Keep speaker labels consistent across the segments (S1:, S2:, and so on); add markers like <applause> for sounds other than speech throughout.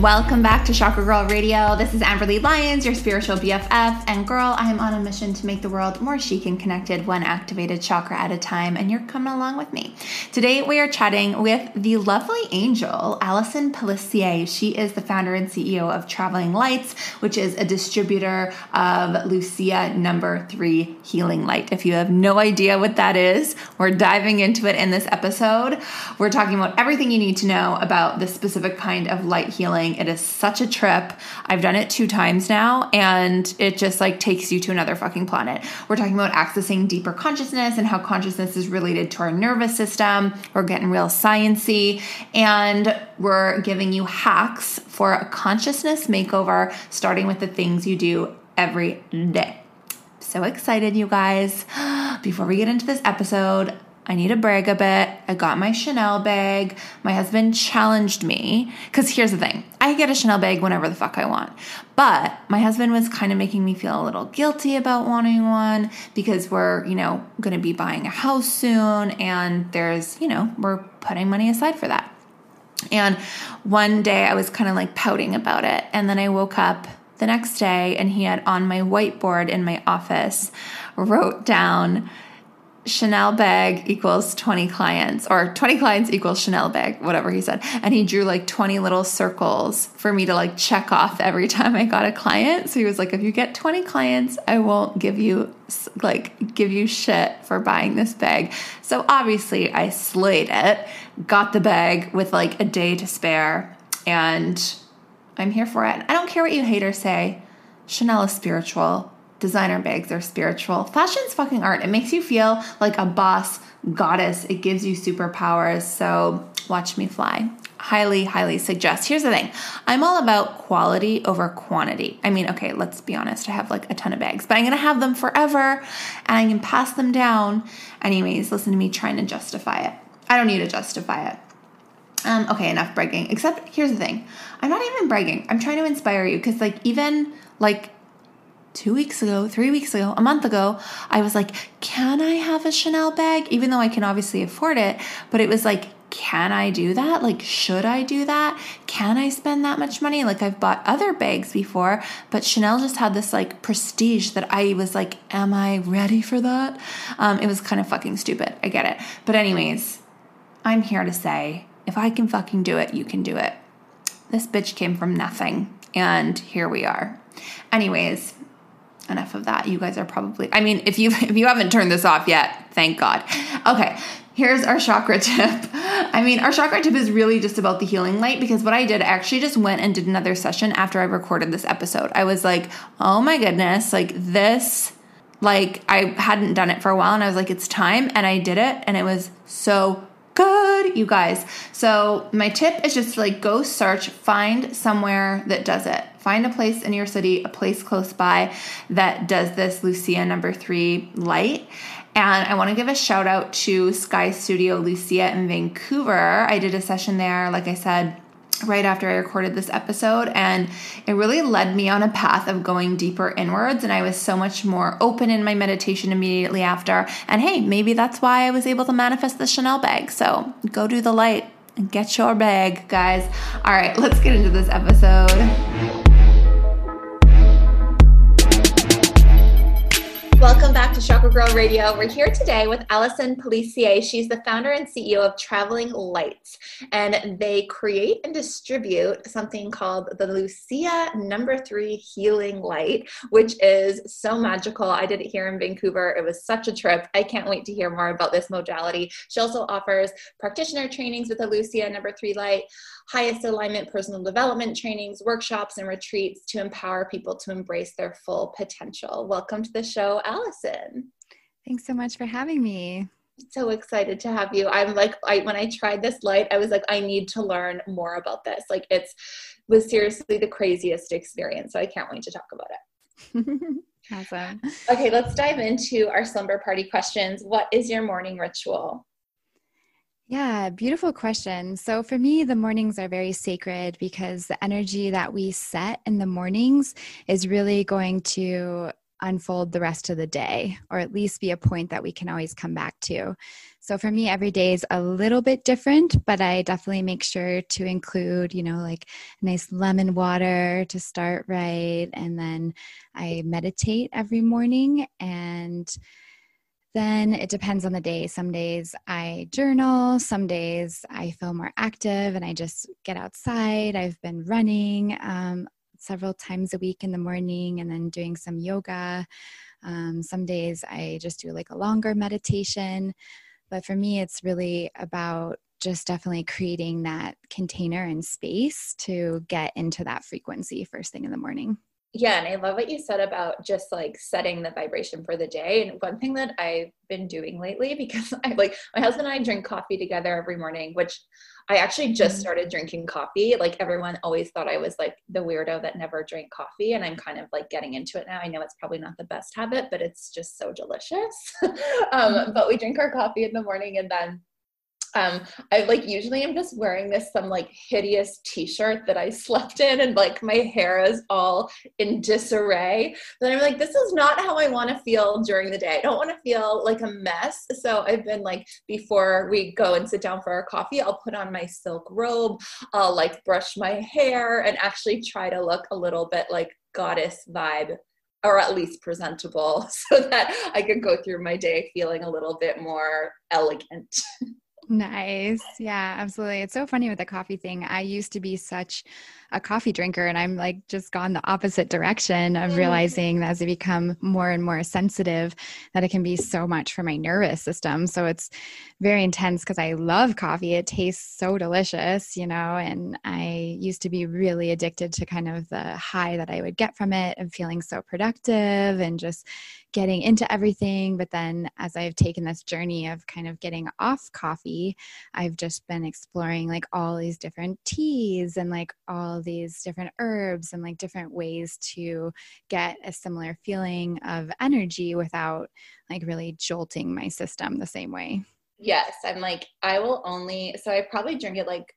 S1: Welcome back to Chakra Girl Radio. This is Amberly Lyons, your spiritual BFF. And girl, I am on a mission to make the world more chic and connected, one activated chakra at a time. And you're coming along with me. Today, we are chatting with the lovely angel, Allison Pelissier. She is the founder and CEO of Traveling Lights, which is a distributor of Lucia number three healing light. If you have no idea what that is, we're diving into it in this episode. We're talking about everything you need to know about this specific kind of light healing it is such a trip. I've done it two times now, and it just like takes you to another fucking planet. We're talking about accessing deeper consciousness and how consciousness is related to our nervous system. We're getting real sciency, and we're giving you hacks for a consciousness makeover, starting with the things you do every day. So excited, you guys. <gasps> Before we get into this episode, I need to brag a bit. I got my Chanel bag. My husband challenged me because here's the thing I get a Chanel bag whenever the fuck I want. But my husband was kind of making me feel a little guilty about wanting one because we're, you know, going to be buying a house soon and there's, you know, we're putting money aside for that. And one day I was kind of like pouting about it. And then I woke up the next day and he had on my whiteboard in my office wrote down Chanel bag equals 20 clients, or 20 clients equals Chanel bag, whatever he said. And he drew like 20 little circles for me to like check off every <laughs> time I got a client. So he was like, if you get 20 clients, I won't give you like give you shit for buying this bag. So obviously I slayed it, got the bag with like a day to spare, and I'm here for it. I don't care what you haters say. Chanel is spiritual designer bags are spiritual. Fashion's fucking art. It makes you feel like a boss goddess. It gives you superpowers. So watch me fly. Highly, highly suggest. Here's the thing I'm all about quality over quantity. I mean, okay, let's be honest. I have like a ton of bags, but I'm gonna have them forever and I can pass them down. Anyways, listen to me trying to justify it. I don't need to justify it. Um, okay, enough bragging. Except here's the thing I'm not even bragging. I'm trying to inspire you because, like, even like two weeks ago, three weeks ago, a month ago, I was like, can I have a Chanel bag? Even though I can obviously afford it, but it was like, can I do that? Like, should I do that? Can I spend that much money? Like, I've bought other bags before, but Chanel just had this like prestige that I was like, am I ready for that? Um, it was kind of fucking stupid. I get it. But, anyways, I'm here to say if I can fucking do it, you can do it. This bitch came from nothing, and here we are. Anyways, enough of that. You guys are probably I mean, if you <laughs> if you haven't turned this off yet, thank God. Okay, here's our chakra <laughs> tip. I mean, our chakra tip is really just about the healing light because what I did I actually just went and did another session after I recorded this episode. I was like, "Oh my goodness, like this like I hadn't done it for a while and I was like, "It's time." And I did it and it was so good. you guys. So, my tip is just to like go search, find somewhere that does it. Find a place in your city, a place close by that does this Lucia number three light. And I want to give a shout out to Sky Studio Lucia in Vancouver. I did a session there, like I said, right after I recorded this episode. And it really led me on a path of going deeper inwards. And I was so much more open in my meditation immediately after. And hey, maybe that's why I was able to manifest the Chanel bag. So go do the light and get your bag, guys. All right, let's get into this episode. Welcome back to Chakra Girl Radio. We're here today with Allison Pelletier. She's the founder and CEO of Traveling Lights, and they create and distribute something called the Lucia Number Three Healing Light, which is so magical. I did it here in Vancouver. It was such a trip. I can't wait to hear more about this modality. She also offers practitioner trainings with the Lucia Number Three Light, highest alignment personal development trainings, workshops, and retreats to empower people to embrace their full potential. Welcome to the show, Allison.
S2: Thanks so much for having me.
S1: So excited to have you. I'm like, I when I tried this light, I was like, I need to learn more about this. Like, it's was seriously the craziest experience. So I can't wait to talk about
S2: it. <laughs> awesome.
S1: Okay, let's dive into our slumber party questions. What is your morning ritual?
S2: Yeah, beautiful question. So for me, the mornings are very sacred because the energy that we set in the mornings is really going to unfold the rest of the day, or at least be a point that we can always come back to. So for me, every day is a little bit different, but I definitely make sure to include, you know, like nice lemon water to start right. And then I meditate every morning and then it depends on the day. Some days I journal, some days I feel more active and I just get outside. I've been running. Um, several times a week in the morning and then doing some yoga. Um, some days I just do like a longer meditation. But for me, it's really about just definitely creating that container and space to get into that frequency first thing in the morning.
S1: Yeah, and I love what you said about just like setting the vibration for the day. And one thing that I've been doing lately, <laughs> because I like my husband and I drink coffee together every morning, which I actually just mm-hmm. started drinking coffee. Like everyone always thought I was like the weirdo that never drank coffee. And I'm kind of like getting into it now. I know it's probably not the best habit, but it's just so delicious. <laughs> um, mm-hmm. but we drink our coffee in the morning and then um i like usually i'm just wearing this some like hideous t-shirt that i slept in and like my hair is all in disarray. Then i'm like this is not how i want to feel during the day. I don't want to feel like a mess. So i've been like before we go and sit down for our coffee i'll put on my silk robe. I'll like brush my hair and actually try to look a little bit like goddess vibe or at least presentable <laughs> so that I could go through my day feeling a little bit more elegant. <laughs>
S2: Nice. Yeah, absolutely. It's so funny with the coffee thing. I used to be such a coffee drinker and I'm like just gone the opposite direction of mm. realizing as I become more and more sensitive that it can be so much for my nervous system. So it's very intense because I love coffee. It tastes so delicious, you know, and I used to be really addicted to kind of the high that I would get from it and feeling so productive and just getting into everything. But then as I've taken this journey of kind of getting off coffee, I've just been exploring like all these different teas and like all these different herbs and like different ways to get a similar feeling of energy without like really jolting my system the same way.
S1: Yes, I'm like, I will only, so I probably drink it like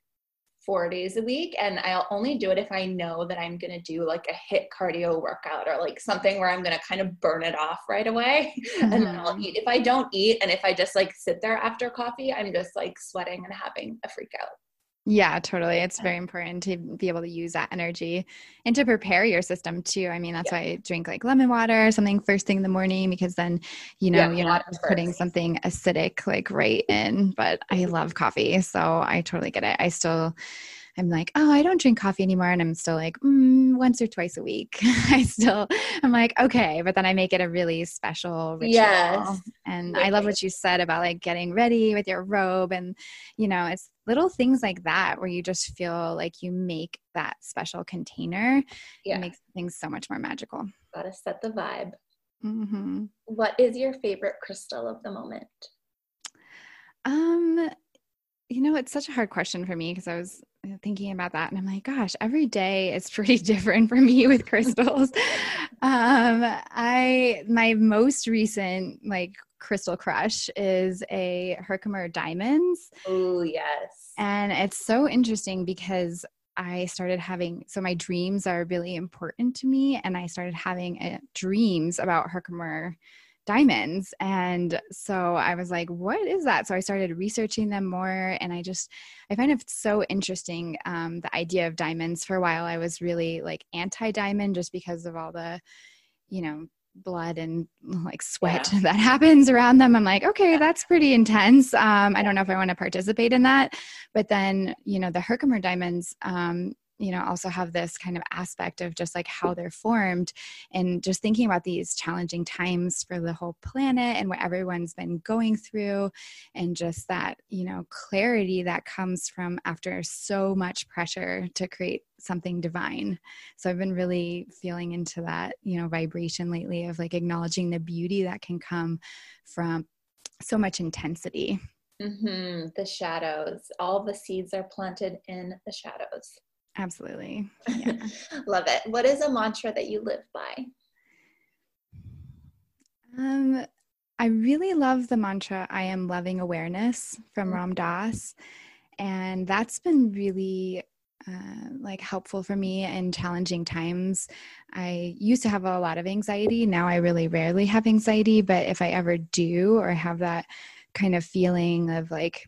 S1: four days a week and I'll only do it if I know that I'm going to do like a HIIT cardio workout or like something where I'm going to kind of burn it off right away mm-hmm. <laughs> and then I'll mm-hmm. eat. If I don't eat and if I just like sit there after coffee, I'm just like sweating and having a freak out.
S2: Yeah, totally. It's very important to be able to use that energy and to prepare your system too. I mean, that's yeah. why I drink like lemon water or something first thing in the morning because then, you know, yeah, you're not putting something acidic like right in. But I love coffee. So I totally get it. I still I'm like, oh, I don't drink coffee anymore. And I'm still like, mm, once or twice a week. <laughs> I still, I'm like, okay. But then I make it a really special ritual. Yes. And I love what you said about like getting ready with your robe. And, you know, it's little things like that where you just feel like you make that special container. Yeah. It makes things so much more magical.
S1: Gotta set the vibe. Mm-hmm. What is your favorite crystal of the moment?
S2: Um, you know, it's such a hard question for me because I was thinking about that and I'm like, gosh, every day is <laughs> pretty different for me with crystals. um, I my most recent like crystal crush is a Herkimer diamonds.
S1: Oh yes.
S2: And it's so interesting because I started having so my dreams are really important to me and I started having uh, dreams about Herkimer diamonds. And so I was like, what is that? So I started researching them more. And I just, I find it so interesting um, the idea of diamonds. For a while, I was really like anti diamond just because of all the, you know, blood and <laughs> like sweat yeah. <laughs> that happens around them i'm like okay that's pretty intense um, i don't know if i want to participate in that but then you know the herkimer diamonds um, you know also have this kind of aspect of just like how they're formed and just thinking about these challenging times for the whole planet and what everyone's been going through and just that you know clarity that comes from after so much pressure to create something divine so i've been really feeling into that you know vibration lately of like acknowledging the beauty that can come from so much intensity
S1: Mm-hmm. The shadows. All the seeds are planted in the shadows.
S2: Absolutely. Yeah. <laughs>
S1: Love it. What is a mantra that you live by?
S2: Um, I really love the mantra I am loving awareness from mm-hmm. Ram Dass. And that's been really uh, like helpful for me in challenging times. I used to have a lot of anxiety. Now I really rarely have anxiety, but if I ever do or have that kind of feeling of like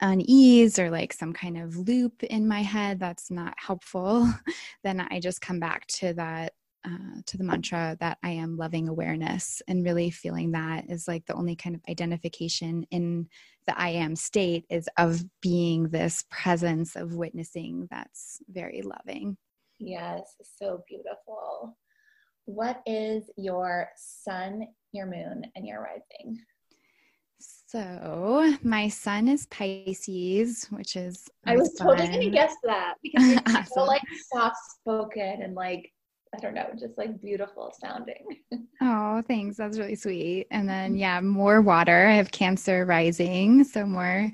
S2: unease or like some kind of loop in my head that's not helpful, <laughs> then I just come back to that uh, to the mantra that I am loving awareness and really feeling that is like the only kind of identification in the I am state is of being this presence of witnessing that's very loving.
S1: Yes, so beautiful. What is your sun, your moon, and your rising?
S2: So my sun is Pisces, which is
S1: I was fun. totally gonna guess that because <laughs> you're awesome. so like soft spoken and like I don't know, just like beautiful sounding. <laughs>
S2: oh, thanks. That's really sweet. And then yeah, more water. I have Cancer rising, so more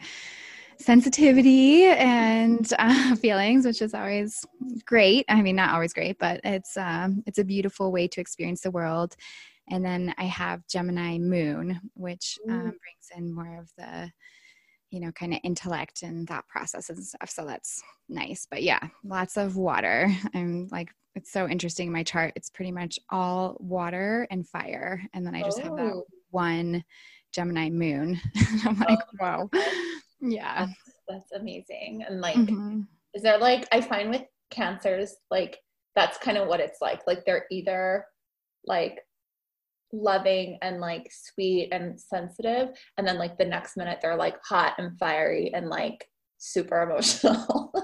S2: sensitivity and uh, <laughs> feelings, which is always great. I mean, not always great, but it's um, it's a beautiful way to experience the world. And then I have Gemini moon, which um, brings in more of the, you know, kind of intellect and thought process and stuff. So that's nice. But yeah, lots of water. <laughs> I'm like, it's so interesting. My chart, it's pretty much all water and fire. And then I just oh. have that oh. one Gemini moon. <laughs> I'm like, oh, wow. <laughs> Yeah.
S1: That's, that's, amazing. And like, mm-hmm. is there like, I find with cancers, like, that's kind of what it's like. Like, they're either like loving and like sweet and sensitive and then like the next minute they're like hot and fiery and like super emotional. <laughs>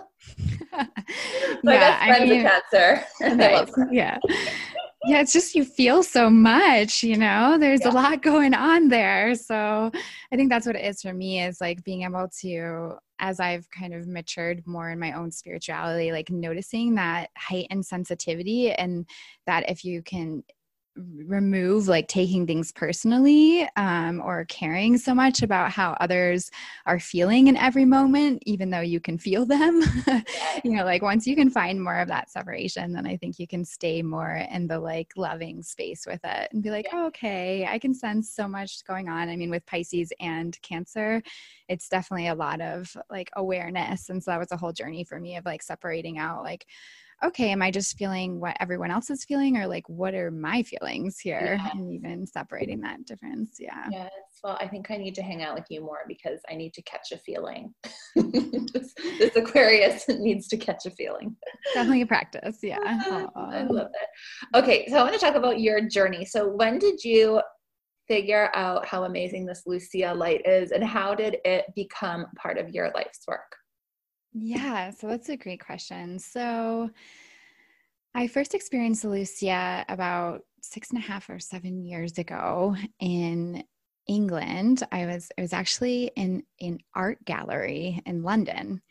S1: My yeah, best friend's I mean, a cancer
S2: nice. yeah. Yeah it's just you feel so much you know? There's yeah. a lot going on there. So i think that's what it is for me is like being able to as I've kind of matured more in my own spirituality, like noticing that heightened sensitivity and that if you can remove like taking things personally um, or caring so much about how others are feeling in every moment even though you can feel them. <laughs> You know like once you can find more of that separation then i think you can stay more in the like loving space with it and be like oh, okay i can sense so much going on. I mean with pisces and cancer it's definitely a lot of like awareness and so that was a whole journey for me of like separating out like okay, am I just feeling what everyone else is feeling, or like what are my feelings here? Yeah. And even separating that difference. Yeah.
S1: Yes. Well, I think I need to hang out with you more because I need to catch a feeling. <laughs> this, this, Aquarius <laughs> needs to catch a feeling.
S2: Definitely a practice. Yeah. Uh-huh.
S1: I love it. Okay. So I want to talk about your journey. So when did you figure out how amazing this Lucia light is and how did it become part of your life's work?
S2: Yeah, so that's a great question. So I first experienced Lucia about six and a half or seven years ago in England. I was I was actually in an art gallery in London.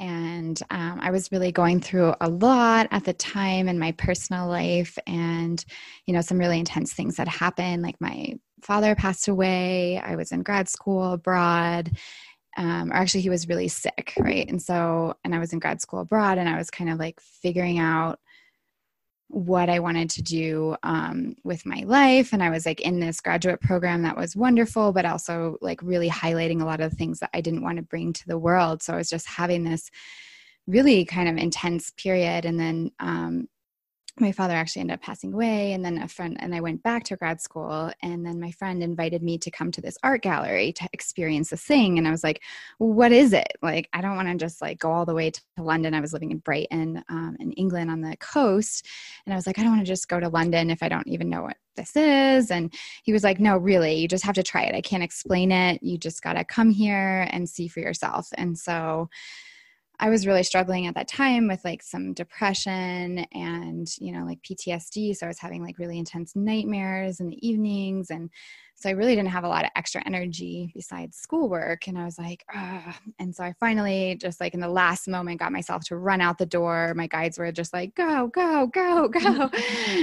S2: And um, I was really going through a lot at the time in my personal life, and you know, some really intense things that happened. Like my father passed away. I was in grad school abroad, um, or actually he was really sick right? And so and i was in grad school abroad and i was kind of like figuring out what i wanted to do um, with my life. And i was like in this graduate program that was wonderful but also like really highlighting a lot of things that i didn't want to bring to the world. So i was just having this really kind of intense period. And then um, my father actually ended up passing away and then a friend and i went back to grad school and then my friend invited me to come to this art gallery to experience this thing and i was like what is it? Like i don't want to just like go all the way to london. I was living in brighton um, in england on the coast and i was like i don't want to just go to london if i don't even know what this is and he was like no really you just have to try it. I can't explain it. You just got to come here and see for yourself and so I was really struggling at that time with like some depression and, you know, like PTSD. So I was having like really intense nightmares in the evenings. And so I really didn't have a lot of extra energy besides schoolwork. And I was like, Ugh. and so I finally just like in the last moment got myself to run out the door. My guides were just like, go, go, go, go. <laughs>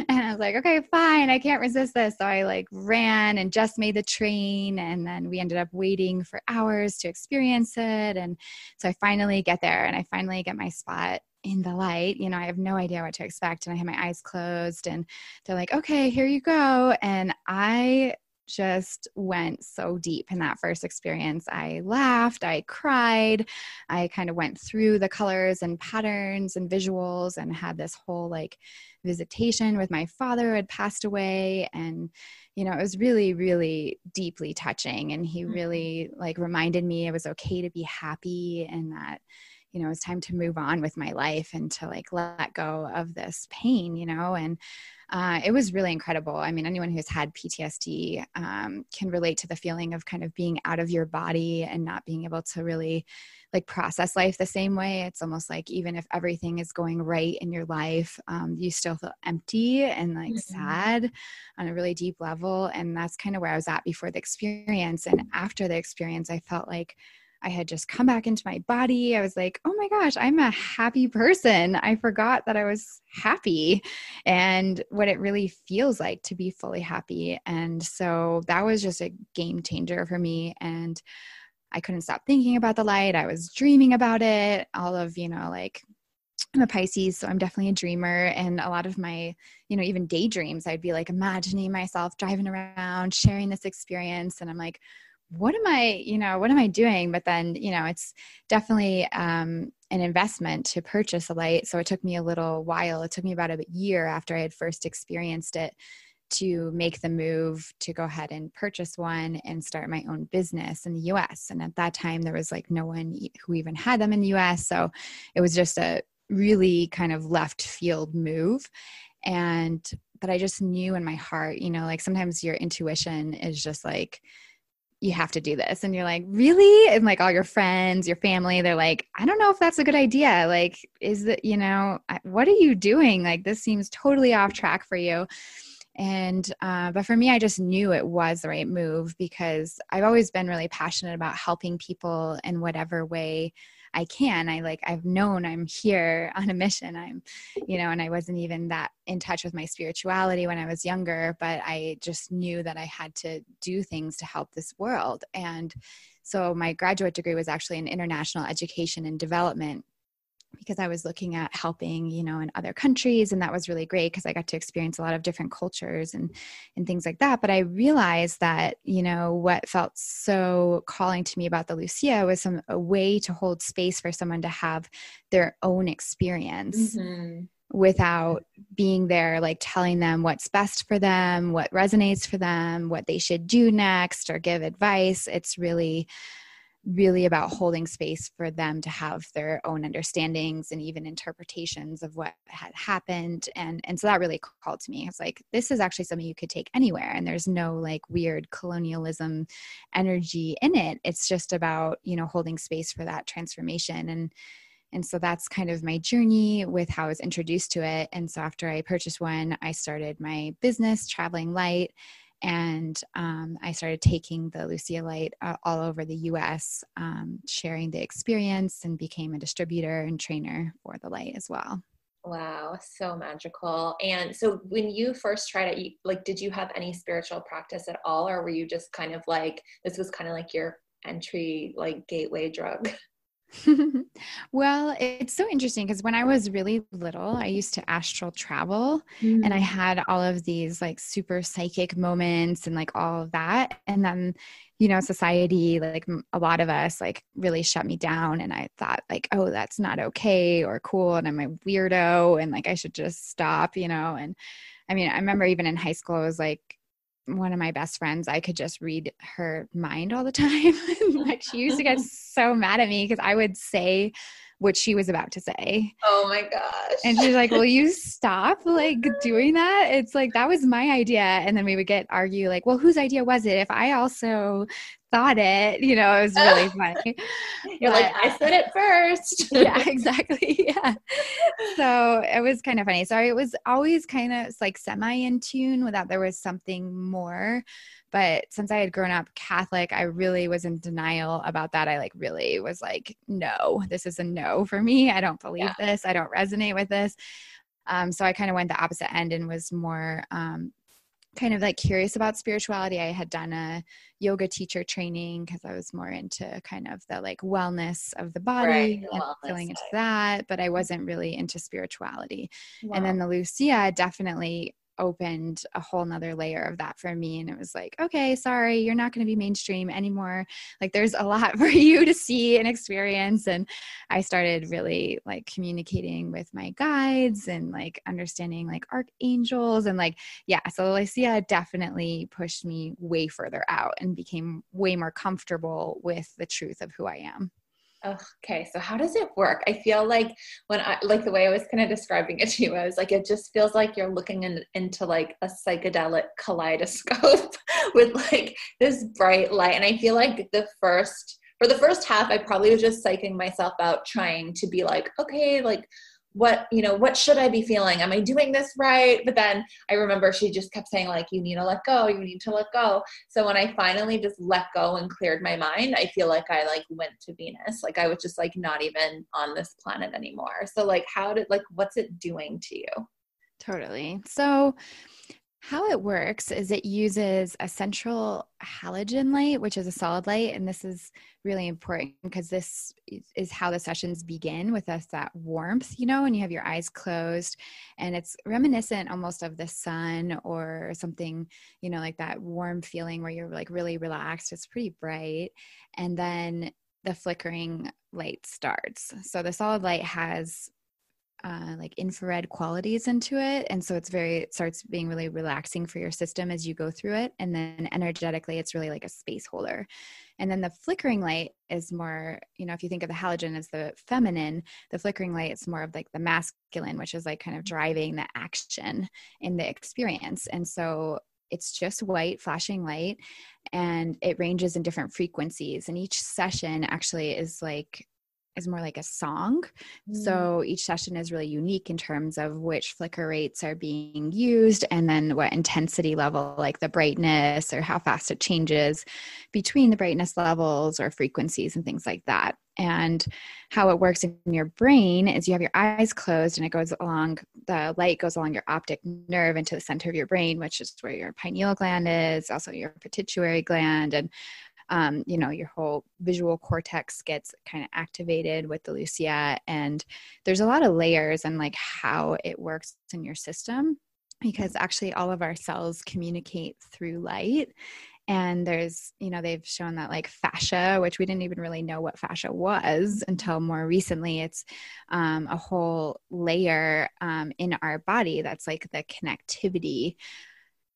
S2: and I was like, okay, fine. I can't resist this. So I like ran and just made the train. And then we ended up waiting for hours to experience it. And so I finally get there and I finally get my spot in the light. You know, I have no idea what to expect. And I have my eyes closed and they're like, okay, here you go. And I just went so deep in that first experience. I laughed, I cried, I kind of went through the colors and patterns and visuals and had this whole like visitation with my father who had passed away and you know it was really really deeply touching and he mm-hmm. really like reminded me it was okay to be happy and that you know it's time to move on with my life and to like let go of this pain you know and uh, it was really incredible. I mean, anyone who's had PTSD um, can relate to the feeling of kind of being out of your body and not being able to really like process life the same way. It's almost like even if everything is going right in your life, um, you still feel empty and like mm-hmm. sad on a really deep level. And that's kind of where I was at before the experience. And after the experience, I felt like I had just come back into my body. I was like, oh my gosh, I'm a happy person. I forgot that I was happy and what it really feels like to be fully happy. And so that was just a game changer for me. And I couldn't stop thinking about the light. I was dreaming about it. All of, you know, like I'm a Pisces, so I'm definitely a dreamer. And a lot of my, you know, even daydreams, I'd be like imagining myself driving around, sharing this experience. And I'm like, what am I, you know, what am I doing? But then, you know, it's definitely um, an investment to purchase a light. So it took me a little while. It took me about a year after I had first experienced it to make the move to go ahead and purchase one and start my own business in the US. And at that time, there was like no one who even had them in the US. So it was just a really kind of left field move. And, but I just knew in my heart, you know, like sometimes your intuition is just like, you have to do this. And you're like, really? And like all your friends, your family, they're like, I don't know if that's a good idea. Like, is that, you know, what are you doing? Like, this seems totally off track for you. And, uh, but for me, I just knew it was the right move because I've always been really passionate about helping people in whatever way I can. I like I've known I'm here on a mission. I'm, you know, and I wasn't even that in touch with my spirituality when I was younger, but I just knew that I had to do things to help this world. And so my graduate degree was actually in international education and development because I was looking at helping, you know, in other countries. And that was really great because I got to experience a lot of different cultures and, and things like that. But I realized that, you know, what felt so calling to me about the Lucia was some a way to hold space for someone to have their own experience. Mm-hmm. Without being there, like telling them what's best for them, what resonates for them, what they should do next, or give advice. It's really really about holding space for them to have their own understandings and even interpretations of what had happened. And and so that really called to me. It's like this is actually something you could take anywhere and there's no like weird colonialism energy in it. It's just about you know holding space for that transformation. And and so that's kind of my journey with how I was introduced to it. And so after I purchased one, I started my business, Traveling Light and um, I started taking the Lucia Light uh, all over the US, um, sharing the experience, and became a distributor and trainer for the light as well.
S1: Wow, so magical. And so when you first tried it, like, did you have any spiritual practice at all, or were you just kind of like, this was kind of like your entry like gateway drug? <laughs> <laughs>
S2: well, it's so interesting because when I was really little, I used to astral travel mm. and I mm. had all of these like super psychic moments and like all of that. And then, you know, society, like a lot of us, like really shut me down. And I thought, like, oh, that's not okay or cool. And I'm a weirdo and like I should just stop, you know. And I mean, I remember even in high school, I was like, one of my best friends, I could just read her mind all the time. <laughs> like she used to get <laughs> so mad at me because I would say what she was about to say.
S1: Oh my gosh.
S2: And she's like, Will you <laughs> stop like doing that? It's like that was my idea. And then we would get argue like, well, whose idea was it? If I also thought it, you know, it was really <laughs> funny.
S1: You're but, like, I said it first. <laughs>
S2: yeah, <laughs> exactly. Yeah. So it was kind of funny. So it was always kind of like semi in tune without there was something more. But since I had grown up Catholic, I really was in denial about that. I like really was like, no, this is a no for me. I don't believe yeah. this. I don't resonate with this. Um, so I kind of went the opposite end and was more um, kind of like curious about spirituality. I had done a yoga teacher training because I was more into kind of the like wellness of the body right, and feeling into that, but I wasn't really into spirituality. Wow. And then the Lucia definitely opened a whole nother layer of that for me and it was like okay sorry you're not going to be mainstream anymore. Like there's a lot <laughs> for you to see and experience and i started really like communicating with my guides and like understanding like archangels and like yeah so Lucia definitely pushed me way further out and became way more comfortable with the truth of who i am
S1: okay so how does it work? I feel like when i like the way i was kind of describing it to you i was like it just feels like you're looking in, into like a psychedelic <laughs> kaleidoscope <laughs> with like this bright light. And i feel like the first for the first half i probably was just psyching myself out trying to be like okay like what you know what should i be feeling? Am i doing this right? But then i remember she just kept saying like you need to let go. You need to let go. So when i finally just let go and cleared my mind i feel like i like went to venus. Like i was just like not even on this planet anymore. So like how did like what's it doing to you?
S2: Totally. So how it works is it uses a central halogen light, which is a solid light. And this is really important because this is how the sessions begin with us that warmth, you know, when you have your eyes closed. And it's reminiscent almost of the sun or something, you know, like that warm feeling where you're like really relaxed. It's pretty bright. And then the flickering light starts. So the solid light has uh, like infrared qualities into it. And so it's very it starts being really relaxing for your system as you go through it. And then energetically it's really like a space holder. And then the flickering light is more you know if you think of the halogen as the feminine the flickering light is more of like the masculine which is like kind of driving the action in the experience. And so it's just white flashing light and it ranges in different frequencies. And each session actually is like is more like a song. Mm. So each session is really unique in terms of which flicker rates are being used and then what intensity level, like the brightness or how fast it changes between the brightness levels or frequencies and things like that. And how it works in your brain is you have your eyes closed and it goes along, the light goes along your optic nerve into the center of your brain, which is where your pineal gland is, also your pituitary gland. And um, you know your whole visual cortex gets kind of activated with the lucia and there's a lot of layers and like how it works in your system because actually all of our cells communicate through light and there's you know they've shown that like fascia which we didn't even really know what fascia was until more recently. It's um, a whole layer um, in our body that's like the connectivity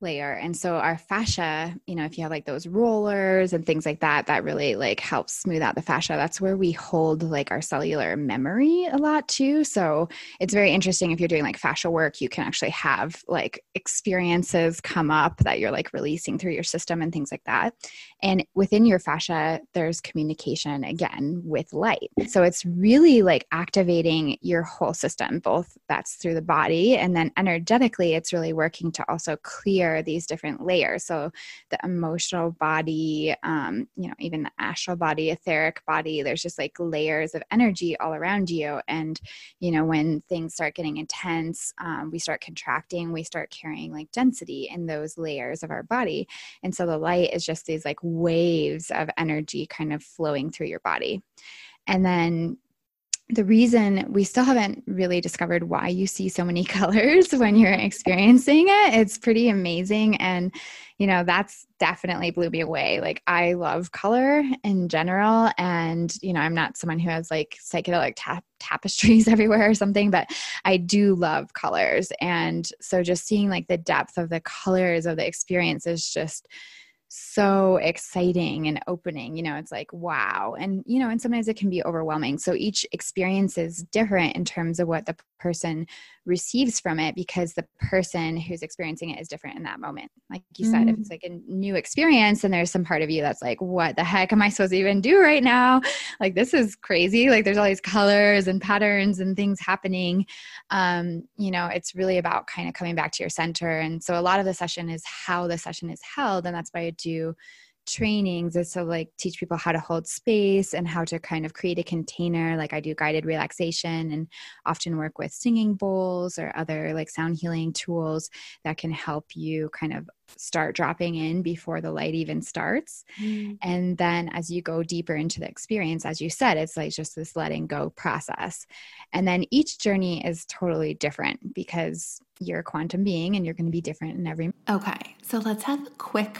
S2: layer. And so our fascia you know if you have like those rollers and things like that that really like helps smooth out the fascia. That's where we hold like our cellular memory a lot too. So it's very interesting if you're doing like fascia work you can actually have like experiences come up that you're like releasing through your system and things like that. And within your fascia there's communication again with light. So it's really like activating your whole system both that's through the body and then energetically it's really working to also clear share these different layers. So the emotional body, um, you know, even the astral body, etheric body, there's just like layers of energy all around you. And, you know, when things start getting intense, um, we start contracting, we start carrying like density in those layers of our body. And so the light is just these like waves of energy kind of flowing through your body. And then the reason we still haven't really discovered why you see so many <laughs> colors when you're experiencing it it's pretty amazing. And you know that's definitely blew me away. Like i love color in general. And you know i'm not someone who has like psychedelic tap- tapestries <laughs> everywhere or something but i do love colors. And so just seeing like the depth of the colors of the experience is just so exciting and opening you know it's like wow and you know and sometimes it can be overwhelming. So each experience is different in terms of what the person receives from it because the person who's experiencing it is different in that moment like you mm. said if it's mm. like a new experience and there's some part of you that's like what the heck am i supposed to even do right now like this is crazy like there's all these colors and patterns and things happening um you know it's really about kind of coming back to your center and so a lot of the session is how the session is held and that's why i do trainings is to like teach people how to hold space and how to kind of create a container. Like i do guided relaxation and often work with singing bowls or other like sound healing tools that can help you kind of start dropping in before the light even starts. Mm. and then as you go deeper into the experience as you said it's like just this letting go process. And then each journey is totally different because you're a quantum being and you're going to be different in every
S1: okay so let's have a quick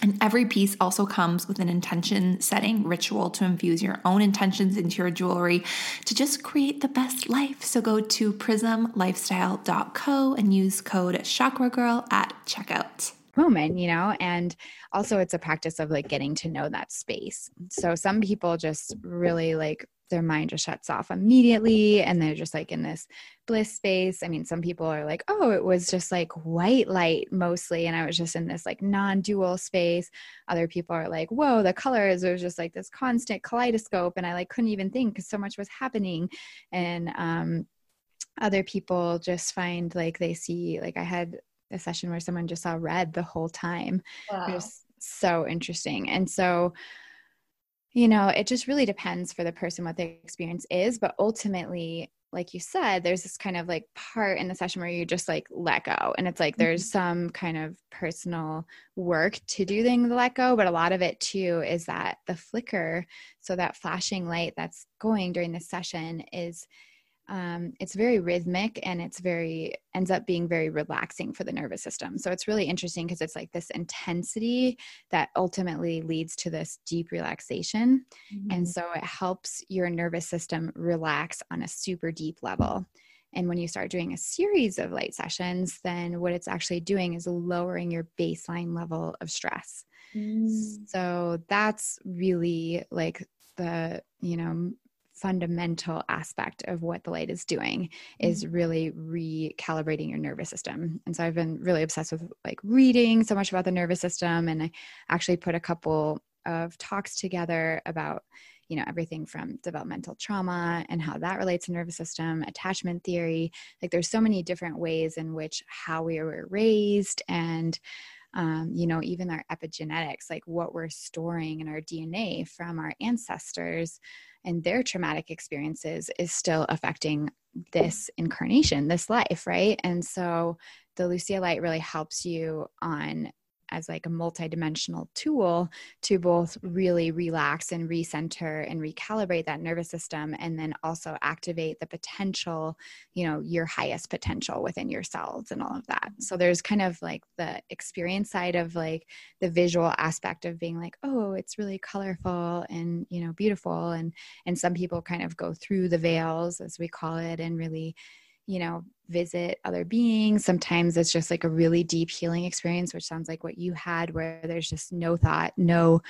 S1: and every piece also comes with an intention setting ritual to infuse your own intentions into your jewelry to just create the best life. So go to prismlifestyle.co and use code Chakra Girl at checkout
S2: moment, you know, and also it's a practice of like getting to know that space. So some people just really like their mind just shuts off immediately and they're just like in this bliss space. I mean, some people are like, oh, it was just like white light mostly. And I was just in this like non dual space. Other people are like, whoa, the colors, it was just like this constant kaleidoscope. And I like couldn't even think because so much was happening. And, um, other people just find like they see like i had a session where someone just saw red the whole time wow. it was so interesting and so you know it just really depends for the person what the experience is but ultimately like you said there's this kind of like part in the session where you just like let go and it's like there's mm-hmm. some kind of personal work to doing the let go but a lot of it too is that the flicker so that flashing light that's going during the session is um, it's very rhythmic and it's very ends up being very relaxing for the nervous system so it's really interesting because it's like this intensity that ultimately leads to this deep relaxation mm-hmm. and so it helps your nervous system relax on a super deep level and when you start doing a series of light sessions then what it's actually doing is lowering your baseline level of stress mm. so that's really like the you know fundamental aspect of what the light is doing is mm-hmm. really recalibrating your nervous system. And so I've been really obsessed with like reading so much about the nervous system and I actually put a couple of talks together about you know everything from developmental trauma and how that relates to nervous system attachment theory like there's so many different ways in which how we were raised and um, you know even our epigenetics like what we're storing in our dna from our ancestors and their traumatic experiences is still affecting this incarnation this life right? And so the lucia light really helps you on as like a multidimensional tool to both really relax and recenter and recalibrate that nervous system and then also activate the potential you know your highest potential within your cells and all of that. So there's kind of like the experience side of like the visual aspect of being like oh it's really colorful and you know beautiful and and some people kind of go through the veils as we call it and really you know, visit other beings. Sometimes it's just like a really deep healing experience, which sounds like what you had, where there's just no thought, no,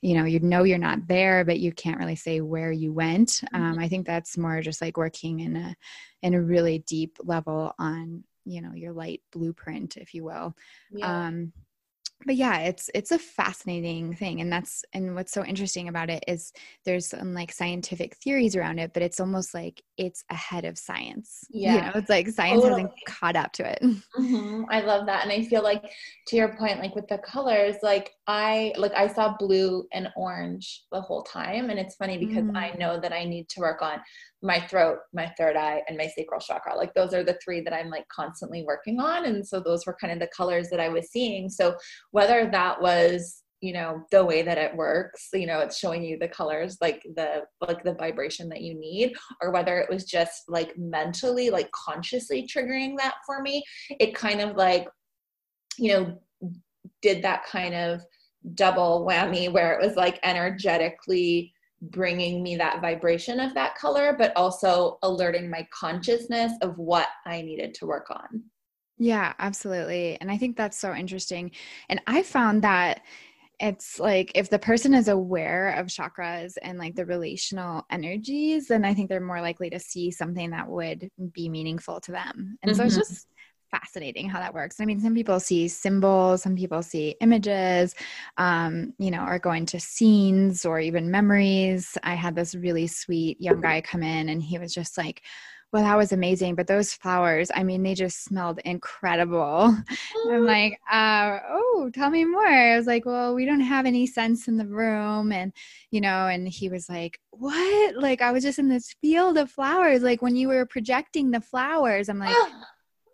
S2: you know, you know you're not there, but you can't really say where you went. Um, mm-hmm. I think that's more just like working in a in a really deep level on you know your light blueprint, if you will. Yeah. Um, but yeah it's it's a fascinating thing and that's and what's so interesting about it is there's some like scientific theories around it but it's almost like it's ahead of science <laughs> yeah you know it's like science totally. hasn't caught up to it
S1: mm-hmm. i love that and i feel like to your point like with the colors like i like i saw blue and orange the whole time and it's funny because mm. i know that i need to work on my throat, my third eye, and my sacral chakra. Like those are the three that I'm like constantly working on. And so those were kind of the colors that I was seeing. So whether that was you know the way that it works you know it's showing you the colors like the like the vibration that you need or whether it was just like mentally like consciously triggering that for me it kind of like you know did that kind of double whammy where it was like energetically bringing me that vibration of that color, but also alerting my consciousness of what I needed to work on.
S2: Yeah, absolutely. And I think that's so interesting. And I found that it's like if the person is aware of chakras and like the relational energies, then I think they're more likely to see something that would be meaningful to them. And mm-hmm. so it's mm-hmm. just fascinating how that works. I mean, some people see symbols, some people see images, um, you know, are going to scenes or even memories. I had this really sweet young guy come in and he was just like, well, that was amazing. But those flowers, I mean, they just smelled incredible. <laughs> I'm like, uh, oh, tell me more. I was like, well, we don't have any scents in the room. And, you know, and he was like, what? Like, I was just in this field of flowers. Like, when you were projecting the flowers, I'm like,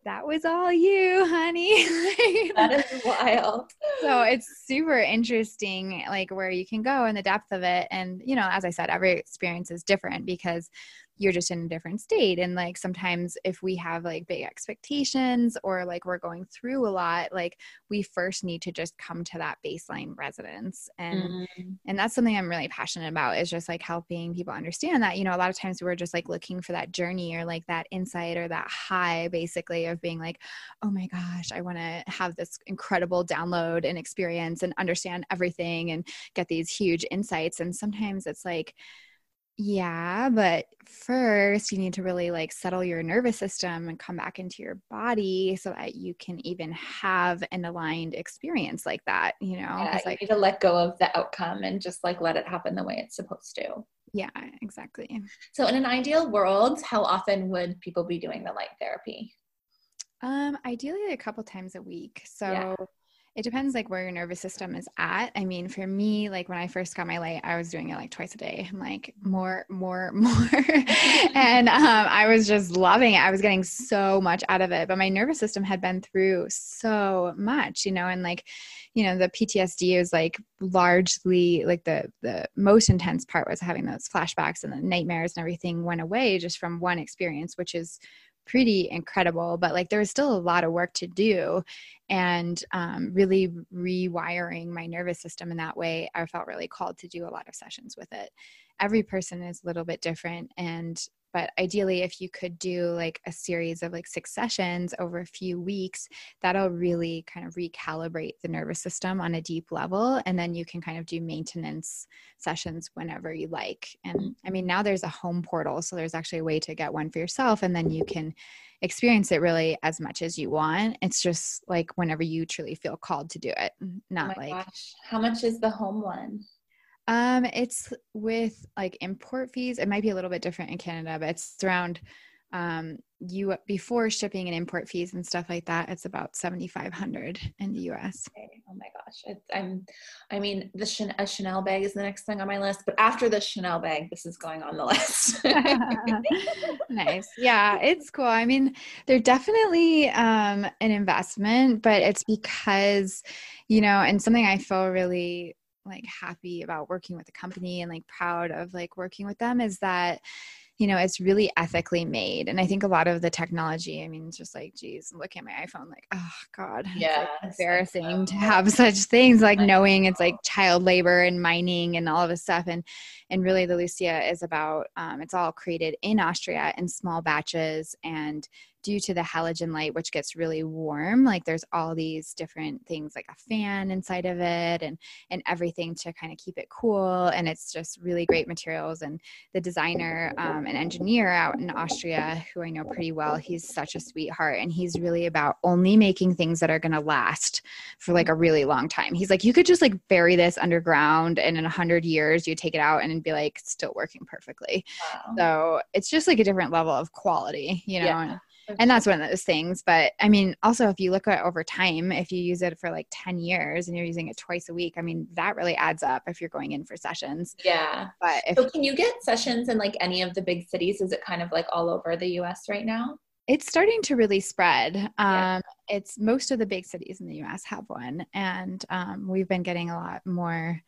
S2: that was all you, honey. <laughs>
S1: that is wild.
S2: So it's super interesting, like where you can go and the depth of it. And, you know, as I said, every experience is different because you're just in a different state. And like sometimes if we have like big expectations or like we're going through a lot like we first need to just come to that baseline resonance and mm-hmm. and that's something i'm really passionate about is just like helping people understand that you know a lot of times we're just like looking for that journey or like that insight or that high basically of being like oh my gosh i want to have this incredible download and experience and understand everything and get these huge insights. And sometimes it's like yeah, but first you need to really like settle your nervous system and come back into your body so that you can even have an aligned experience like that, you know?
S1: Yeah, like, you need to let go of the outcome and just like let it happen the way it's supposed to.
S2: Yeah, exactly.
S1: So in an ideal world, how often would people be doing the light therapy?
S2: Um, ideally a couple times a week. So yeah it depends like where your nervous system is at. I mean, for me, like when I first got my light, I was doing it like twice a day. I'm like more, more, <laughs> more. and um, I was just loving it. I was getting so much out of it. But my nervous system had been through so much, you know, and like, you know, the PTSD is like largely like the the most intense part was having those flashbacks and the nightmares and everything went away just from one experience, which is pretty incredible but like there was still a lot of work to do and um, really rewiring my nervous system in that way i felt really called to do a lot of sessions with it. Every person is a little bit different and but ideally if you could do like a series of like six sessions over a few weeks that'll really kind of recalibrate the nervous system on a deep level and then you can kind of do maintenance sessions whenever you like. And i mean now there's a home portal so there's actually a way to get one for yourself and then you can experience it really as much as you want. It's just like whenever you truly feel called to do it not oh like gosh.
S1: how much is the home one
S2: um, it's with like import fees. It might be a little bit different in Canada, but it's around um you before shipping and import fees and stuff like that it's about 7500 in the us
S1: okay. oh my gosh. It's, i'm i mean the chanel, a chanel bag is the next thing on my list but after the chanel bag this is going on the list. <laughs>
S2: Nice. Yeah it's cool. I mean they're definitely um an investment but it's because you know and something i feel really like happy about working with the company and like proud of like working with them is that you know it's really ethically made. And i think a lot of the technology i mean it's just like geez look at my iphone like oh god <laughs>
S1: yeah
S2: like embarrassing to have such things like knowing it's like child labor and mining and all of this stuff. And and really the lucia is about um, it's all created in austria in small batches and due to the halogen light, which gets really warm, like there's all these different things like a fan inside of it and and everything to kind of keep it cool. And it's just really great materials. And the designer um, and engineer out in Austria, who I know pretty well, he's such a sweetheart, and he's really about only making things that are going to last for like a really long time. He's like, you could just like bury this underground, and in a hundred years, you take it out and be like still working perfectly. Wow. So it's just like a different level of quality, you know. Yeah and that's one of those things but i mean also if you look at over time if you use it for like 10 years and you're using it twice a week i mean that really adds up if you're going in for sessions.
S1: Yeah.
S2: But
S1: if, so can you get sessions in like any of the big cities? Is it kind of like all over the us right now?
S2: It's starting to really spread. Yeah. um, it's most of the big cities in the us have one and um, we've been getting a lot more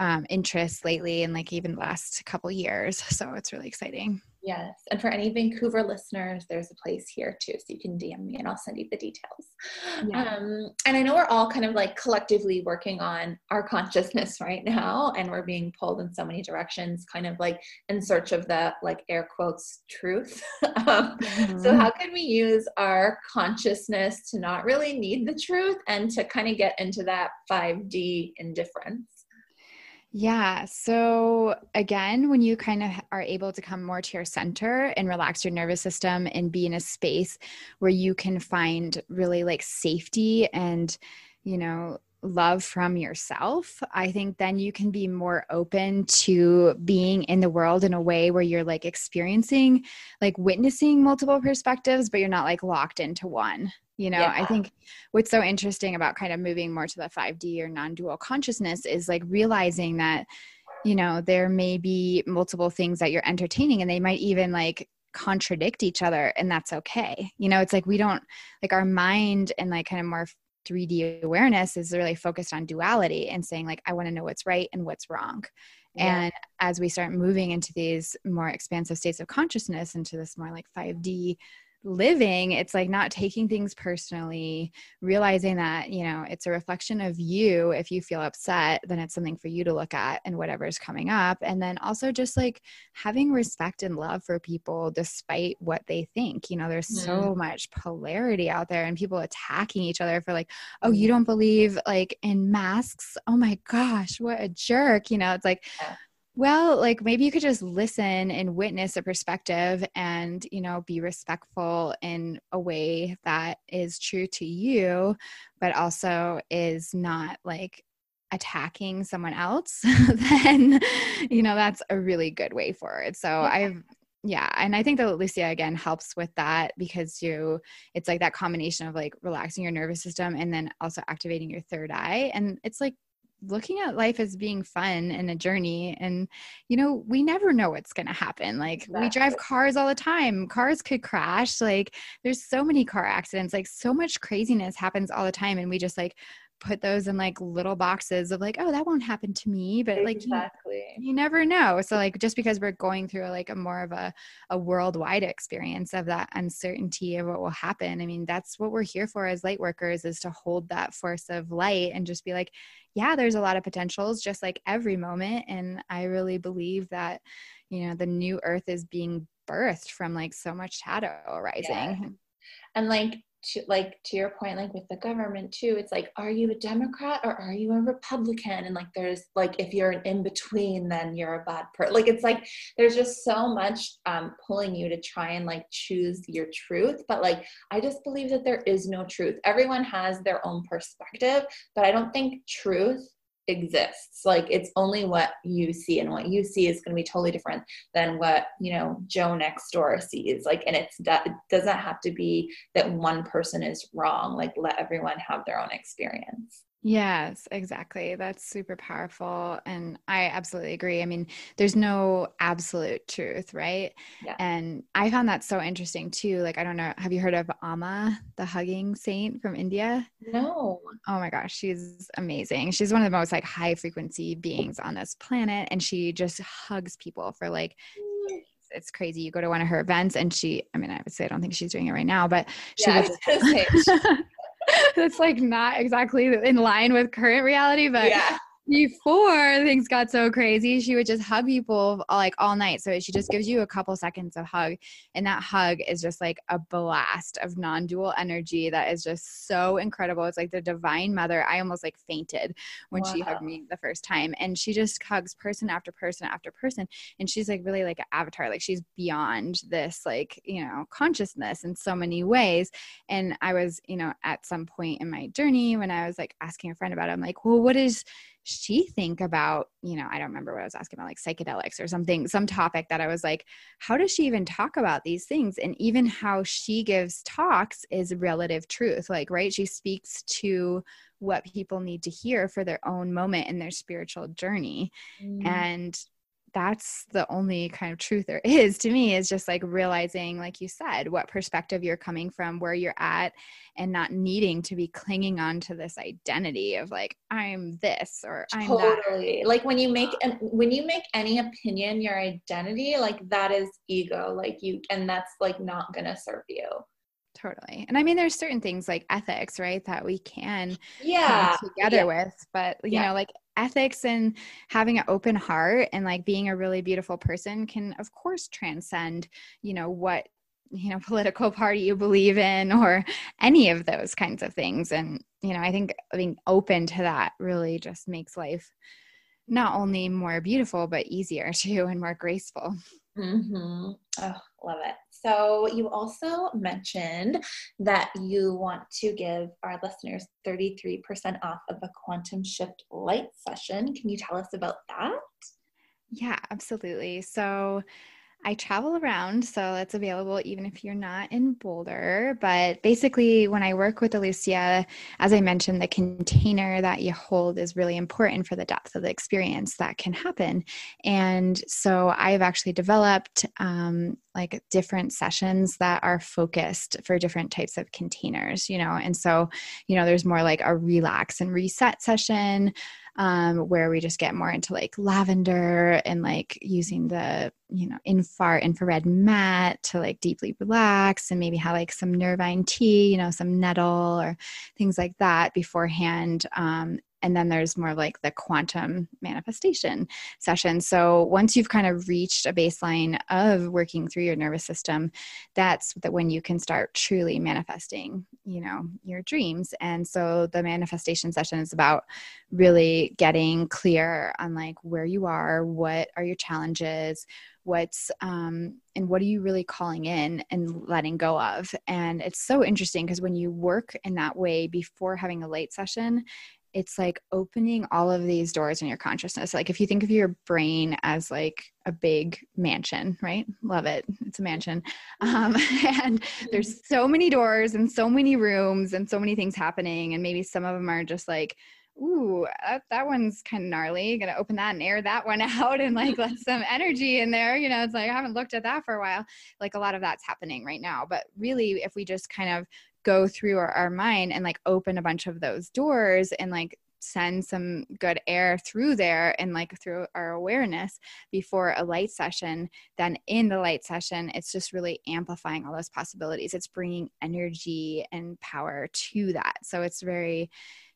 S2: um, interest lately in like even the last couple years so it's really exciting
S1: Yes. And for any Vancouver listeners, there's a place here too. So you can DM me and I'll send you the details. Yeah. Um, and I know we're all kind of like collectively working on our consciousness <laughs> right now. And we're being pulled in so many directions, kind of like in search of the like air quotes truth. <laughs> um, mm-hmm. So, how can we use our consciousness to not really need the truth and to kind of get into that 5D indifference?
S2: Yeah. So, again, when you kind of are able to come more to your center and relax your nervous system and be in a space where you can find really like safety and, you know, love from yourself, I think then you can be more open to being in the world in a way where you're like experiencing, like witnessing multiple perspectives, but you're not like locked into one you know yeah. i think what's so interesting about kind of moving more to the 5d or non-dual consciousness is like realizing that you know there may be multiple things that you're entertaining and they might even like contradict each other and that's okay you know it's like we don't like our mind and like kind of more 3d awareness is really focused on duality and saying like i want to know what's right and what's wrong yeah. and as we start moving into these more expansive states of consciousness into this more like 5d living it's like not taking things personally realizing that you know it's a reflection of you. If you feel upset then it's something for you to look at and whatever's coming up. And then also just like having respect and love for people despite what they think. You know there's mm. so much polarity out there and people attacking each other for like oh you don't believe like in masks? Oh my gosh what a jerk you know it's like yeah well, like maybe you could just listen and witness a perspective and, you know, be respectful in a way that is true to you, but also is not like attacking someone else, <laughs> then, you know, that's a really good way forward. So yeah. I've, yeah and i think that lucia again helps with that because you it's like that combination of like relaxing your nervous system and then also activating your third eye and it's like looking at life as being fun and a journey and you know we never know what's going to happen. Like exactly. we drive cars all the time. Cars could crash. Like there's so many car accidents. Like so much craziness happens all the time and we just like put those in like little boxes of like oh that won't happen to me but like
S1: exactly.
S2: you, you, never know. So like just because we're going through like a more of a, a worldwide experience of that uncertainty of what will happen i mean that's what we're here for as light workers is to hold that force of light and just be like yeah there's a lot of potentials just like every moment and i really believe that you know the new earth is being birthed from like so much shadow arising yeah.
S1: and like to like to your point like with the government too it's like are you a democrat or are you a republican? And like there's like if you're an in between then you're a bad person like it's like there's just so much um pulling you to try and like choose your truth but like i just believe that there is no truth. Everyone has their own perspective but i don't think truth exists. Like it's only what you see and what you see is going to be totally different than what you know joe next door sees. Like and it's that it doesn't have to be that one person is wrong. Like let everyone have their own experience
S2: Yes, exactly. That's super powerful. And I absolutely agree. I mean, there's no absolute truth, right? Yeah. And I found that so interesting too. Like, I don't know, have you heard of Amma, the hugging saint from India?
S1: No.
S2: Oh my gosh, she's amazing. She's one of the most like high frequency beings on this planet. And she just hugs people for like, it's crazy. You go to one of her events and she, I mean, I would say I don't think she's doing it right now, but she yeah, just, <laughs> <laughs> <laughs> <laughs> that's like not exactly in line with current reality, but yeah before things got so crazy, she would just hug people like all night. So she just gives you a couple seconds of hug, and that hug is just like a blast of non-dual energy that is just so incredible. It's like the divine mother. I almost like fainted when wow. she hugged me the first time, and she just hugs person after person after person, and she's like really like an avatar. Like she's beyond this like you know consciousness in so many ways. And I was you know at some point in my journey when I was like asking a friend about it, I'm like, well, what is she think about you know i don't remember what i was asking about like psychedelics or something some topic that i was like how does she even talk about these things? And even how she gives talks is relative truth like right? She speaks to what people need to hear for their own moment in their spiritual journey. Mm. and that's the only kind of truth there <laughs> is to me is just like realizing like you said what perspective you're coming from where you're at and not needing to be clinging on to this identity of like i'm this or i'm
S1: totally that. like when you make an, when you make any opinion your identity like that is ego like you and that's like not gonna serve you
S2: totally and i mean there's certain things like ethics right that we can
S1: yeah
S2: together
S1: yeah.
S2: with but you yeah. know like ethics and having an open heart and like being a really beautiful person can of course transcend you know what you know <laughs> political party you believe in or any of those kinds of things. And you know i think being open to that really just makes life not only more beautiful but easier <laughs> too and more graceful.
S1: Mm-hmm. oh love it so, you also mentioned that you want to give our listeners 33% off of a quantum shift light session. Can you tell us about that?
S2: Yeah, absolutely. So, I travel around, so that's available even if you're not in Boulder. But basically, when I work with Lucia, as I mentioned, the container that you hold is really important for the depth of the experience that can happen. And so I've actually developed um, like different sessions that are focused for different types of containers, you know. And so, you know, there's more like a relax and reset session um, where we just get more into like lavender and like using the you know infar infrared mat to like deeply relax and maybe have like some nervine tea you know some nettle or things like that beforehand um, and then there's more like the quantum manifestation session. So once you've kind of reached a baseline of working through your nervous system that's that when you can start truly manifesting you know your dreams. And so the manifestation session is about really getting clear on like where you are what are your challenges what's um, and what are you really calling in and letting go of. And it's so interesting because when you work in that way before having a late session it's like opening all of these doors in your consciousness. Like if you think of your brain as like a big mansion, right? Love it. It's a mansion. Um, <laughs> and there's so many doors and so many rooms and so many things happening. And maybe some of them are just like, ooh, that, that one's kind of gnarly. Gonna open that and air that one <laughs> out and like let some energy in there. You know, it's like I haven't looked at that for a while. Like a lot of that's happening right now. But really, if we just kind of go through our, our mind and like open a bunch of those doors and like send some good air through there and like through our awareness before a light session then in the light session it's just really amplifying all those possibilities. It's bringing energy and power to that. So it's very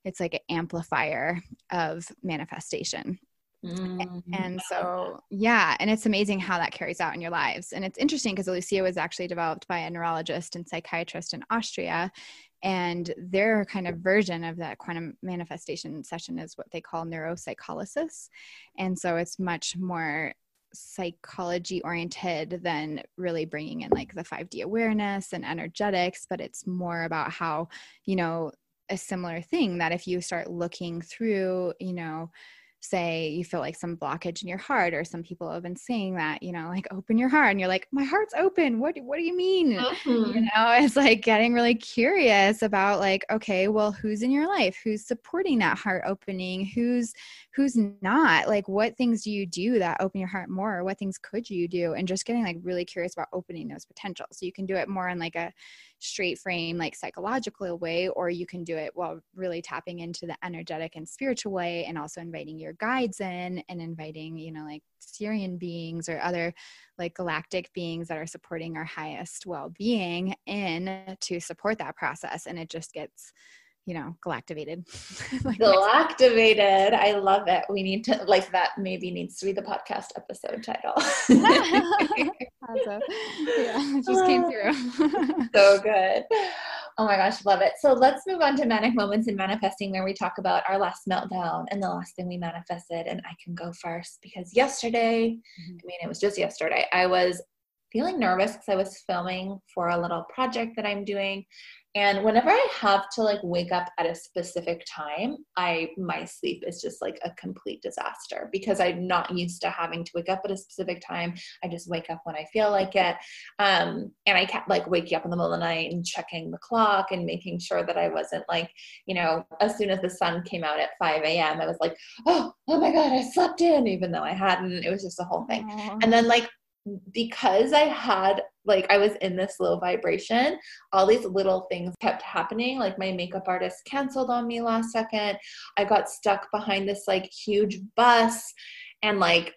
S2: it's like an amplifier of manifestation Mm-hmm. And so, yeah, and it's amazing how that carries out in your lives. And it's interesting because Lucia was actually developed by a neurologist and psychiatrist in Austria. And their kind of version of that quantum manifestation session is what they call neuropsycholysis. And so it's much more psychology oriented than really bringing in like the 5D awareness and energetics, but it's more about how, you know, a similar thing that if you start looking through, you know, say you feel like some blockage in your heart or some people have been saying that you know like open your heart and you're like my heart's open. What what do you mean? Mm-hmm. you know <laughs> it's like getting really curious about like okay well who's in your life? Who's supporting that heart opening? Who's who's not? Like what things do you do that open your heart more? Or what things could you do? And just getting like really curious about opening those potentials. So you can do it more in like a straight frame like psychological way or you can do it while really tapping into the energetic and spiritual way and also inviting your guides in and inviting you know like Sirian beings or other like galactic beings that are supporting our highest well-being in to support that process and it just gets you know, galactivated. <laughs>
S1: like galactivated. I love it. We need to like that maybe needs to be the podcast episode title. <laughs> <laughs>
S2: yeah, it just came ah. through.
S1: so good. Oh my gosh, love it. So let's move on to manic moments in manifesting where we talk about our last meltdown and the last thing we manifested. And I can go first because yesterday, mm-hmm. I mean, it was just yesterday, I was feeling nervous because I was filming for a little project that I'm doing. And whenever I have to like wake up at a specific time, I my sleep is just like a complete disaster because I'm not used to having to wake up at a specific time. I just wake up when I feel like it. Um, and I kept like waking up in the middle of the night and checking the clock and making sure that I wasn't like, you know, as soon as the sun came out at 5 a.m., I was like, oh, oh my God, I slept in, even though I hadn't. It was just a whole thing. Aww. And then like because I had like I was in this low vibration, all these little things kept happening. Like my makeup artist canceled on me last second. I got stuck behind this like huge bus and like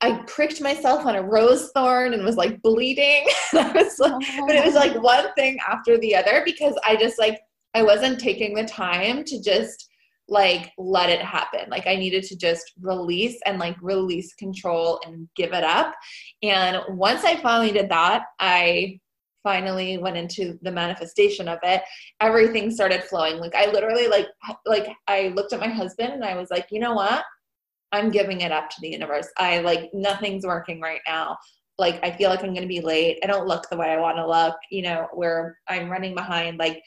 S1: I pricked myself on a rose thorn and was like bleeding. <laughs> Was like, oh. but it was like oh. one thing after the other because I just like I wasn't taking the time to just like let it happen. Like i needed to just release and like release control and give it up. And once i finally did that i finally went into the manifestation of it. Everything started flowing. Like i literally like like i looked at my husband and i was like you know what? I'm giving it up to the universe. I like nothing's working right now. Like i feel like i'm going to be late. I don't look the way i want to look you know where i'm running behind. Like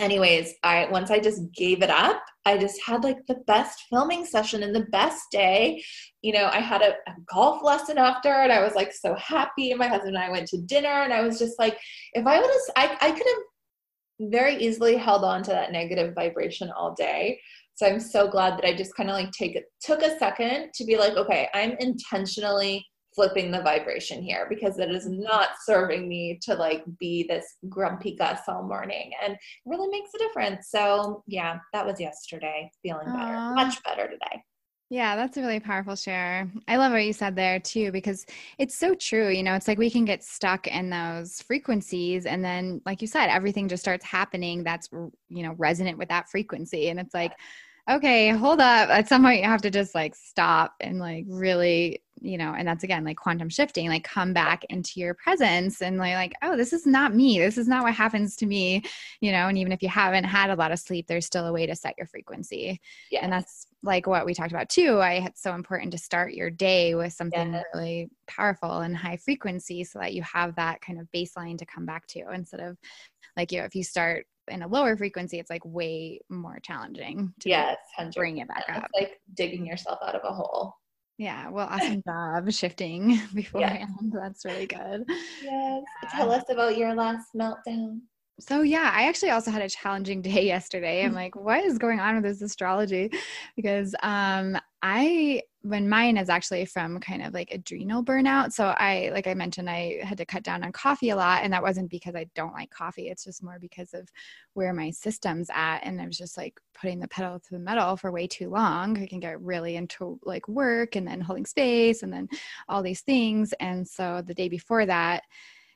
S1: anyways, I once I just gave it up, I just had like the best filming session and the best day. You know, I had a, a, golf lesson after and I was like so happy. My husband and I went to dinner and I was just like, if I would have I, I could have very easily held on to that negative vibration all day. So I'm so glad that I just kind of like take took a second to be like, okay, I'm intentionally flipping the vibration here because it is not serving me to like be this grumpy Gus all morning and it really makes a difference. So yeah, that was yesterday. Feeling Aww. better, much better today.
S2: Yeah, that's a really powerful share. I love what you said there too, because it's so true. You know, it's like we can get stuck in those frequencies. And then, like you said, everything just starts happening that's, you know, resonant with that frequency. And it's like, okay, hold up. At some point, you have to just like stop and like really you know and that's again like quantum shifting like come back into your presence and like, like oh this is not me. This is not what happens to me you know and even if you haven't had a lot of sleep there's still a way to set your frequency. Yeah. and that's like what we talked about too. I it's so important to start your day with something really powerful and high frequency so that you have that kind of baseline to come back to instead of like you know if you start in a lower frequency it's like way more challenging to
S1: yes,
S2: bring it back up.
S1: It's like digging yourself out of a hole
S2: yeah, well, <laughs> awesome job shifting <laughs> beforehand. Yeah. That's really good.
S1: Yes. Tell us about your last meltdown.
S2: So, yeah, I actually also had a challenging <laughs> day yesterday. I'm like, what is going on with this astrology? Because um, I when mine is actually from kind of like adrenal burnout. So I, like I mentioned, I had to cut down on coffee a lot. And that wasn't because I don't like coffee. It's just more because of where my system's at. And I was just like putting the pedal to the metal for way too long. I can get really into like work and then holding space and then all these things. And so the day before that,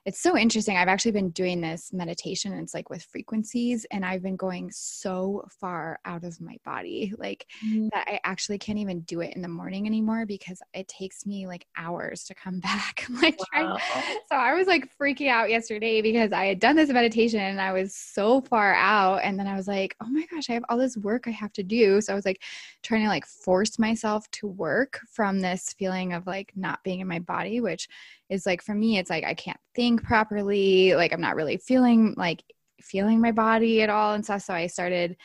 S2: it's so interesting. I've actually been doing this meditation. it's like with frequencies, and I've been going so far out of my body, like mm-hmm. that I actually can't even do it in the morning anymore because it takes me like hours to come <laughs> back. <laughs> like, wow. so I was like freaking out yesterday because I had done this meditation and I was so far out, and then I was like, oh my gosh, I have all this work I have to do. So I was like trying to like force myself to work from this feeling of like not being in my body, which is like for me it's like I can't think properly, like I'm not really feeling like feeling my body at all and stuff. So I started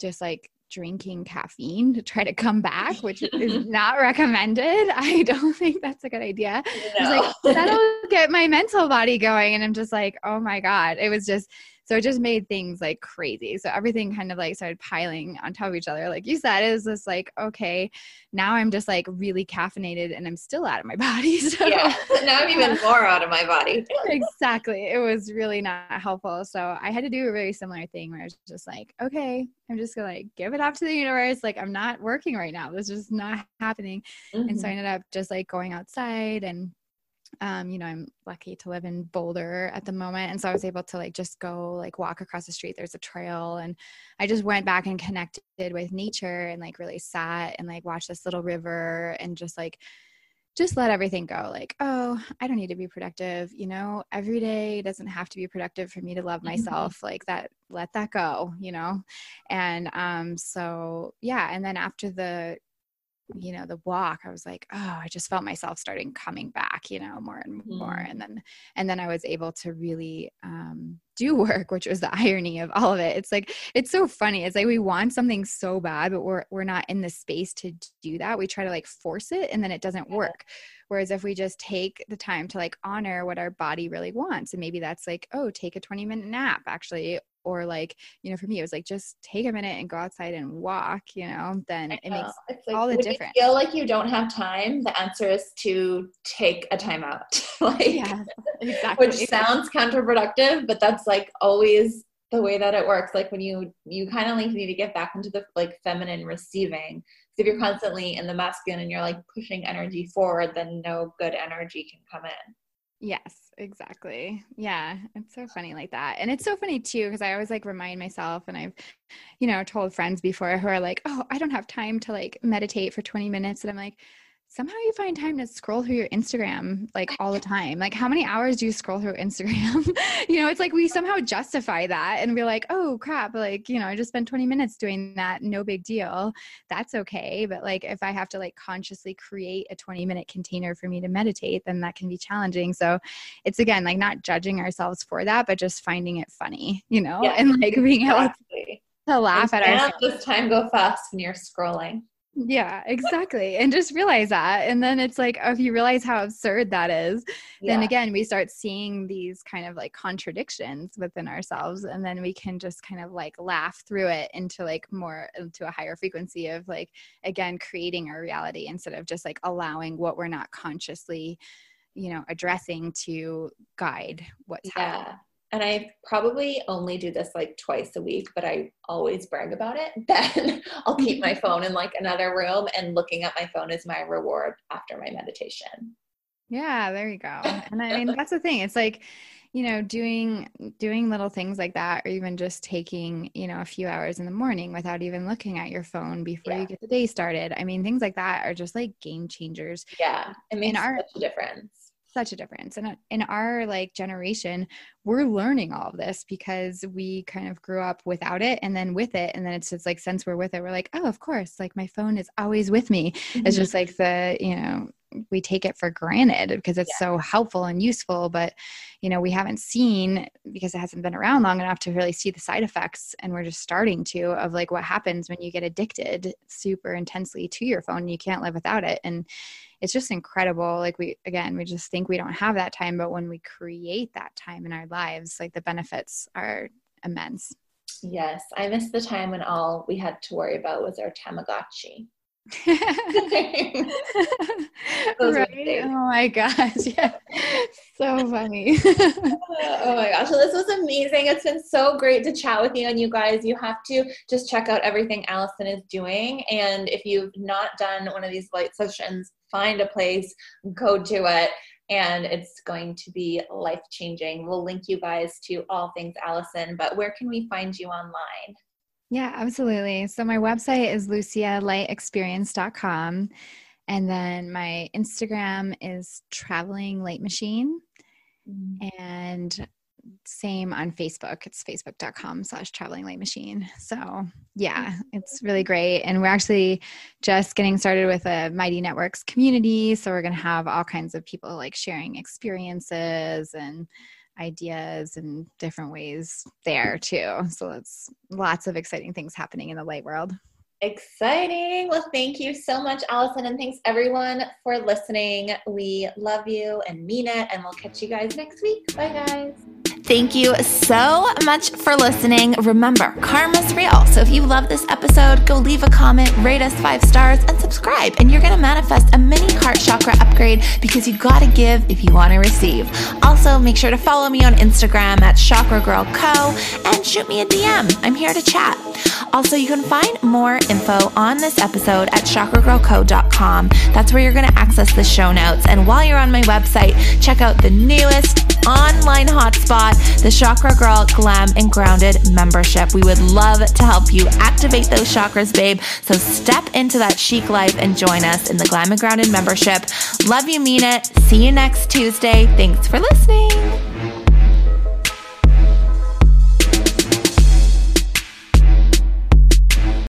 S2: just like drinking caffeine to try to come back, which is <laughs> not recommended. I don't think that's a good idea. No. like, that'll get my mental body going. And I'm just like, oh my God. It was just so it just made things like crazy. So everything kind of like started piling on top of each other. Like you said, it was just like, okay, now I'm just like really caffeinated and I'm still out of my <laughs> body. So
S1: yeah, now I'm even <laughs> more out of my body.
S2: exactly. It was really not helpful. So I had to do a very similar thing where I was just like, okay, I'm just gonna like give it up to the universe. Like I'm not working right now. This is not happening. Mm-hmm. And so I mm-hmm. ended up just like going outside and um, you know, I'm lucky to live in Boulder at the moment. And so I was able to like just go like walk across the street. There's a trail. And I just went back and connected with nature and like really sat and like watched this little river and just like just let everything go like oh i don't need to be productive you know every day doesn't have to be productive for me to love mm-hmm. myself mm-hmm. like that let that go you know and um so yeah and then after the you know the walk i was like oh i just felt myself starting coming back you know more and more mm. and then and then i was able to really um, do work which was the <laughs> irony of all of it. It's like it's so funny it's like we want something so bad but we're we're not in the space to do that. We try to like force it and then it doesn't work. Whereas if we just take the time to like honor what our body really wants and maybe that's like oh take a 20 minute nap actually or like you know for me it was like just take a minute and go outside and walk you know then it makes like, all the difference.
S1: feel like you don't have time the answer is to take a time out <laughs> like yeah, exactly. which sounds counterproductive but that's like always the way that it works. Like when you you kind of like need to get back into the like feminine receiving. If you're constantly in the masculine and you're like pushing energy forward then no good energy can come in
S2: Yes, exactly. Yeah, it's so funny like that. And it's so funny too because I always like remind myself and I've you know told friends before who are like, "Oh, I don't have time to like meditate for 20 minutes." And I'm like, somehow you find time to scroll through your Instagram like all the time. Like how many hours do you scroll through <laughs> Instagram? you know, it's like we somehow justify that and we're like, oh crap, like, you know, I just spent 20 minutes doing that, no big deal. That's okay. But like if I have to like consciously create a 20 minute container for me to meditate, then that can be challenging. So it's again like not judging ourselves for that, but just finding it funny, you know, yeah, and like being exactly. able to laugh at ourselves.
S1: Just time go fast when you're scrolling.
S2: Yeah, exactly. and just realize that. And then it's like, if you realize how absurd that is, yeah. then again, we start seeing these kind of like contradictions within ourselves. And then we can just kind of like laugh through it into like more, into a higher frequency of like, again, creating our reality instead of just like allowing what we're not consciously, you know, addressing to guide what's yeah. happening
S1: and I probably only do this like twice a week, but I always brag about it. <laughs> Then I'll keep my phone in like another room and looking at my phone is my reward after my meditation.
S2: Yeah, there you go. And I mean that's the thing. It's like, you know, doing doing little things like that or even just taking, you know, a few hours in the morning without even looking at your phone before yeah. you get the day started. I mean, things like that are just like game changers.
S1: Yeah. It makes in our, a difference
S2: such a difference. And in our like generation we're learning all of this because we kind of grew up without it and then with it. And then it's just like since we're with it we're like oh of course like my phone is always with me. Mm-hmm. it's just like the you know we take it for granted because it's yeah. so helpful and useful but you know we haven't seen because it hasn't been around long enough to really see the side effects and we're just starting to of like what happens when you get addicted super intensely to your phone you can't live without it. And it's just incredible. Like we again we just think we don't have that time but when we create that time in our lives like the benefits are immense.
S1: Yes. I miss the time when all we had to worry about was our tamagotchi <laughs>
S2: right? Oh my gosh. <laughs> Yeah. So funny. <laughs>
S1: oh my gosh. So this was amazing. It's been so great to chat with you. And you guys, you have to just check out everything Allison is doing. And if you've not done one of these light sessions, find a place, go to it.
S3: and it's going to be life changing. We'll link you guys to all things Allison, but where can we find you online?
S2: Yeah, absolutely. So my website is lucialightexperience.com. And then my Instagram is traveling light machine. Mm-hmm. And same on Facebook. It's facebook.com slash traveling light machine. So yeah, it's really great. And we're actually just getting started with a Mighty Networks community. So we're going to have all kinds of people like sharing experiences and ideas and different ways there too. So it's lots of exciting things happening in the light world.
S3: Exciting. Well, thank you so much, Allison. And thanks everyone for listening. We love you and mean it. And we'll catch you guys next week. Bye, guys.
S1: Thank you so much for listening. Remember, karma's real. So if you love this episode, go leave a comment, rate us five stars, and subscribe. And you're going to manifest a mini heart chakra upgrade because you got to give if you want to receive. Also, make sure to follow me on Instagram at Chakra Girl Co. and shoot me a DM. I'm here to chat. Also, you can find more info on this episode at chakragirlco.com. That's where you're going to access the show notes. And while you're on my website, check out the newest online hotspot, the Chakra Girl Glam and Grounded membership. We would love to help you activate those chakras, babe. So step into that chic life and join us in the Glam and Grounded membership. Love you, mean it. See you next Tuesday. Thanks for listening.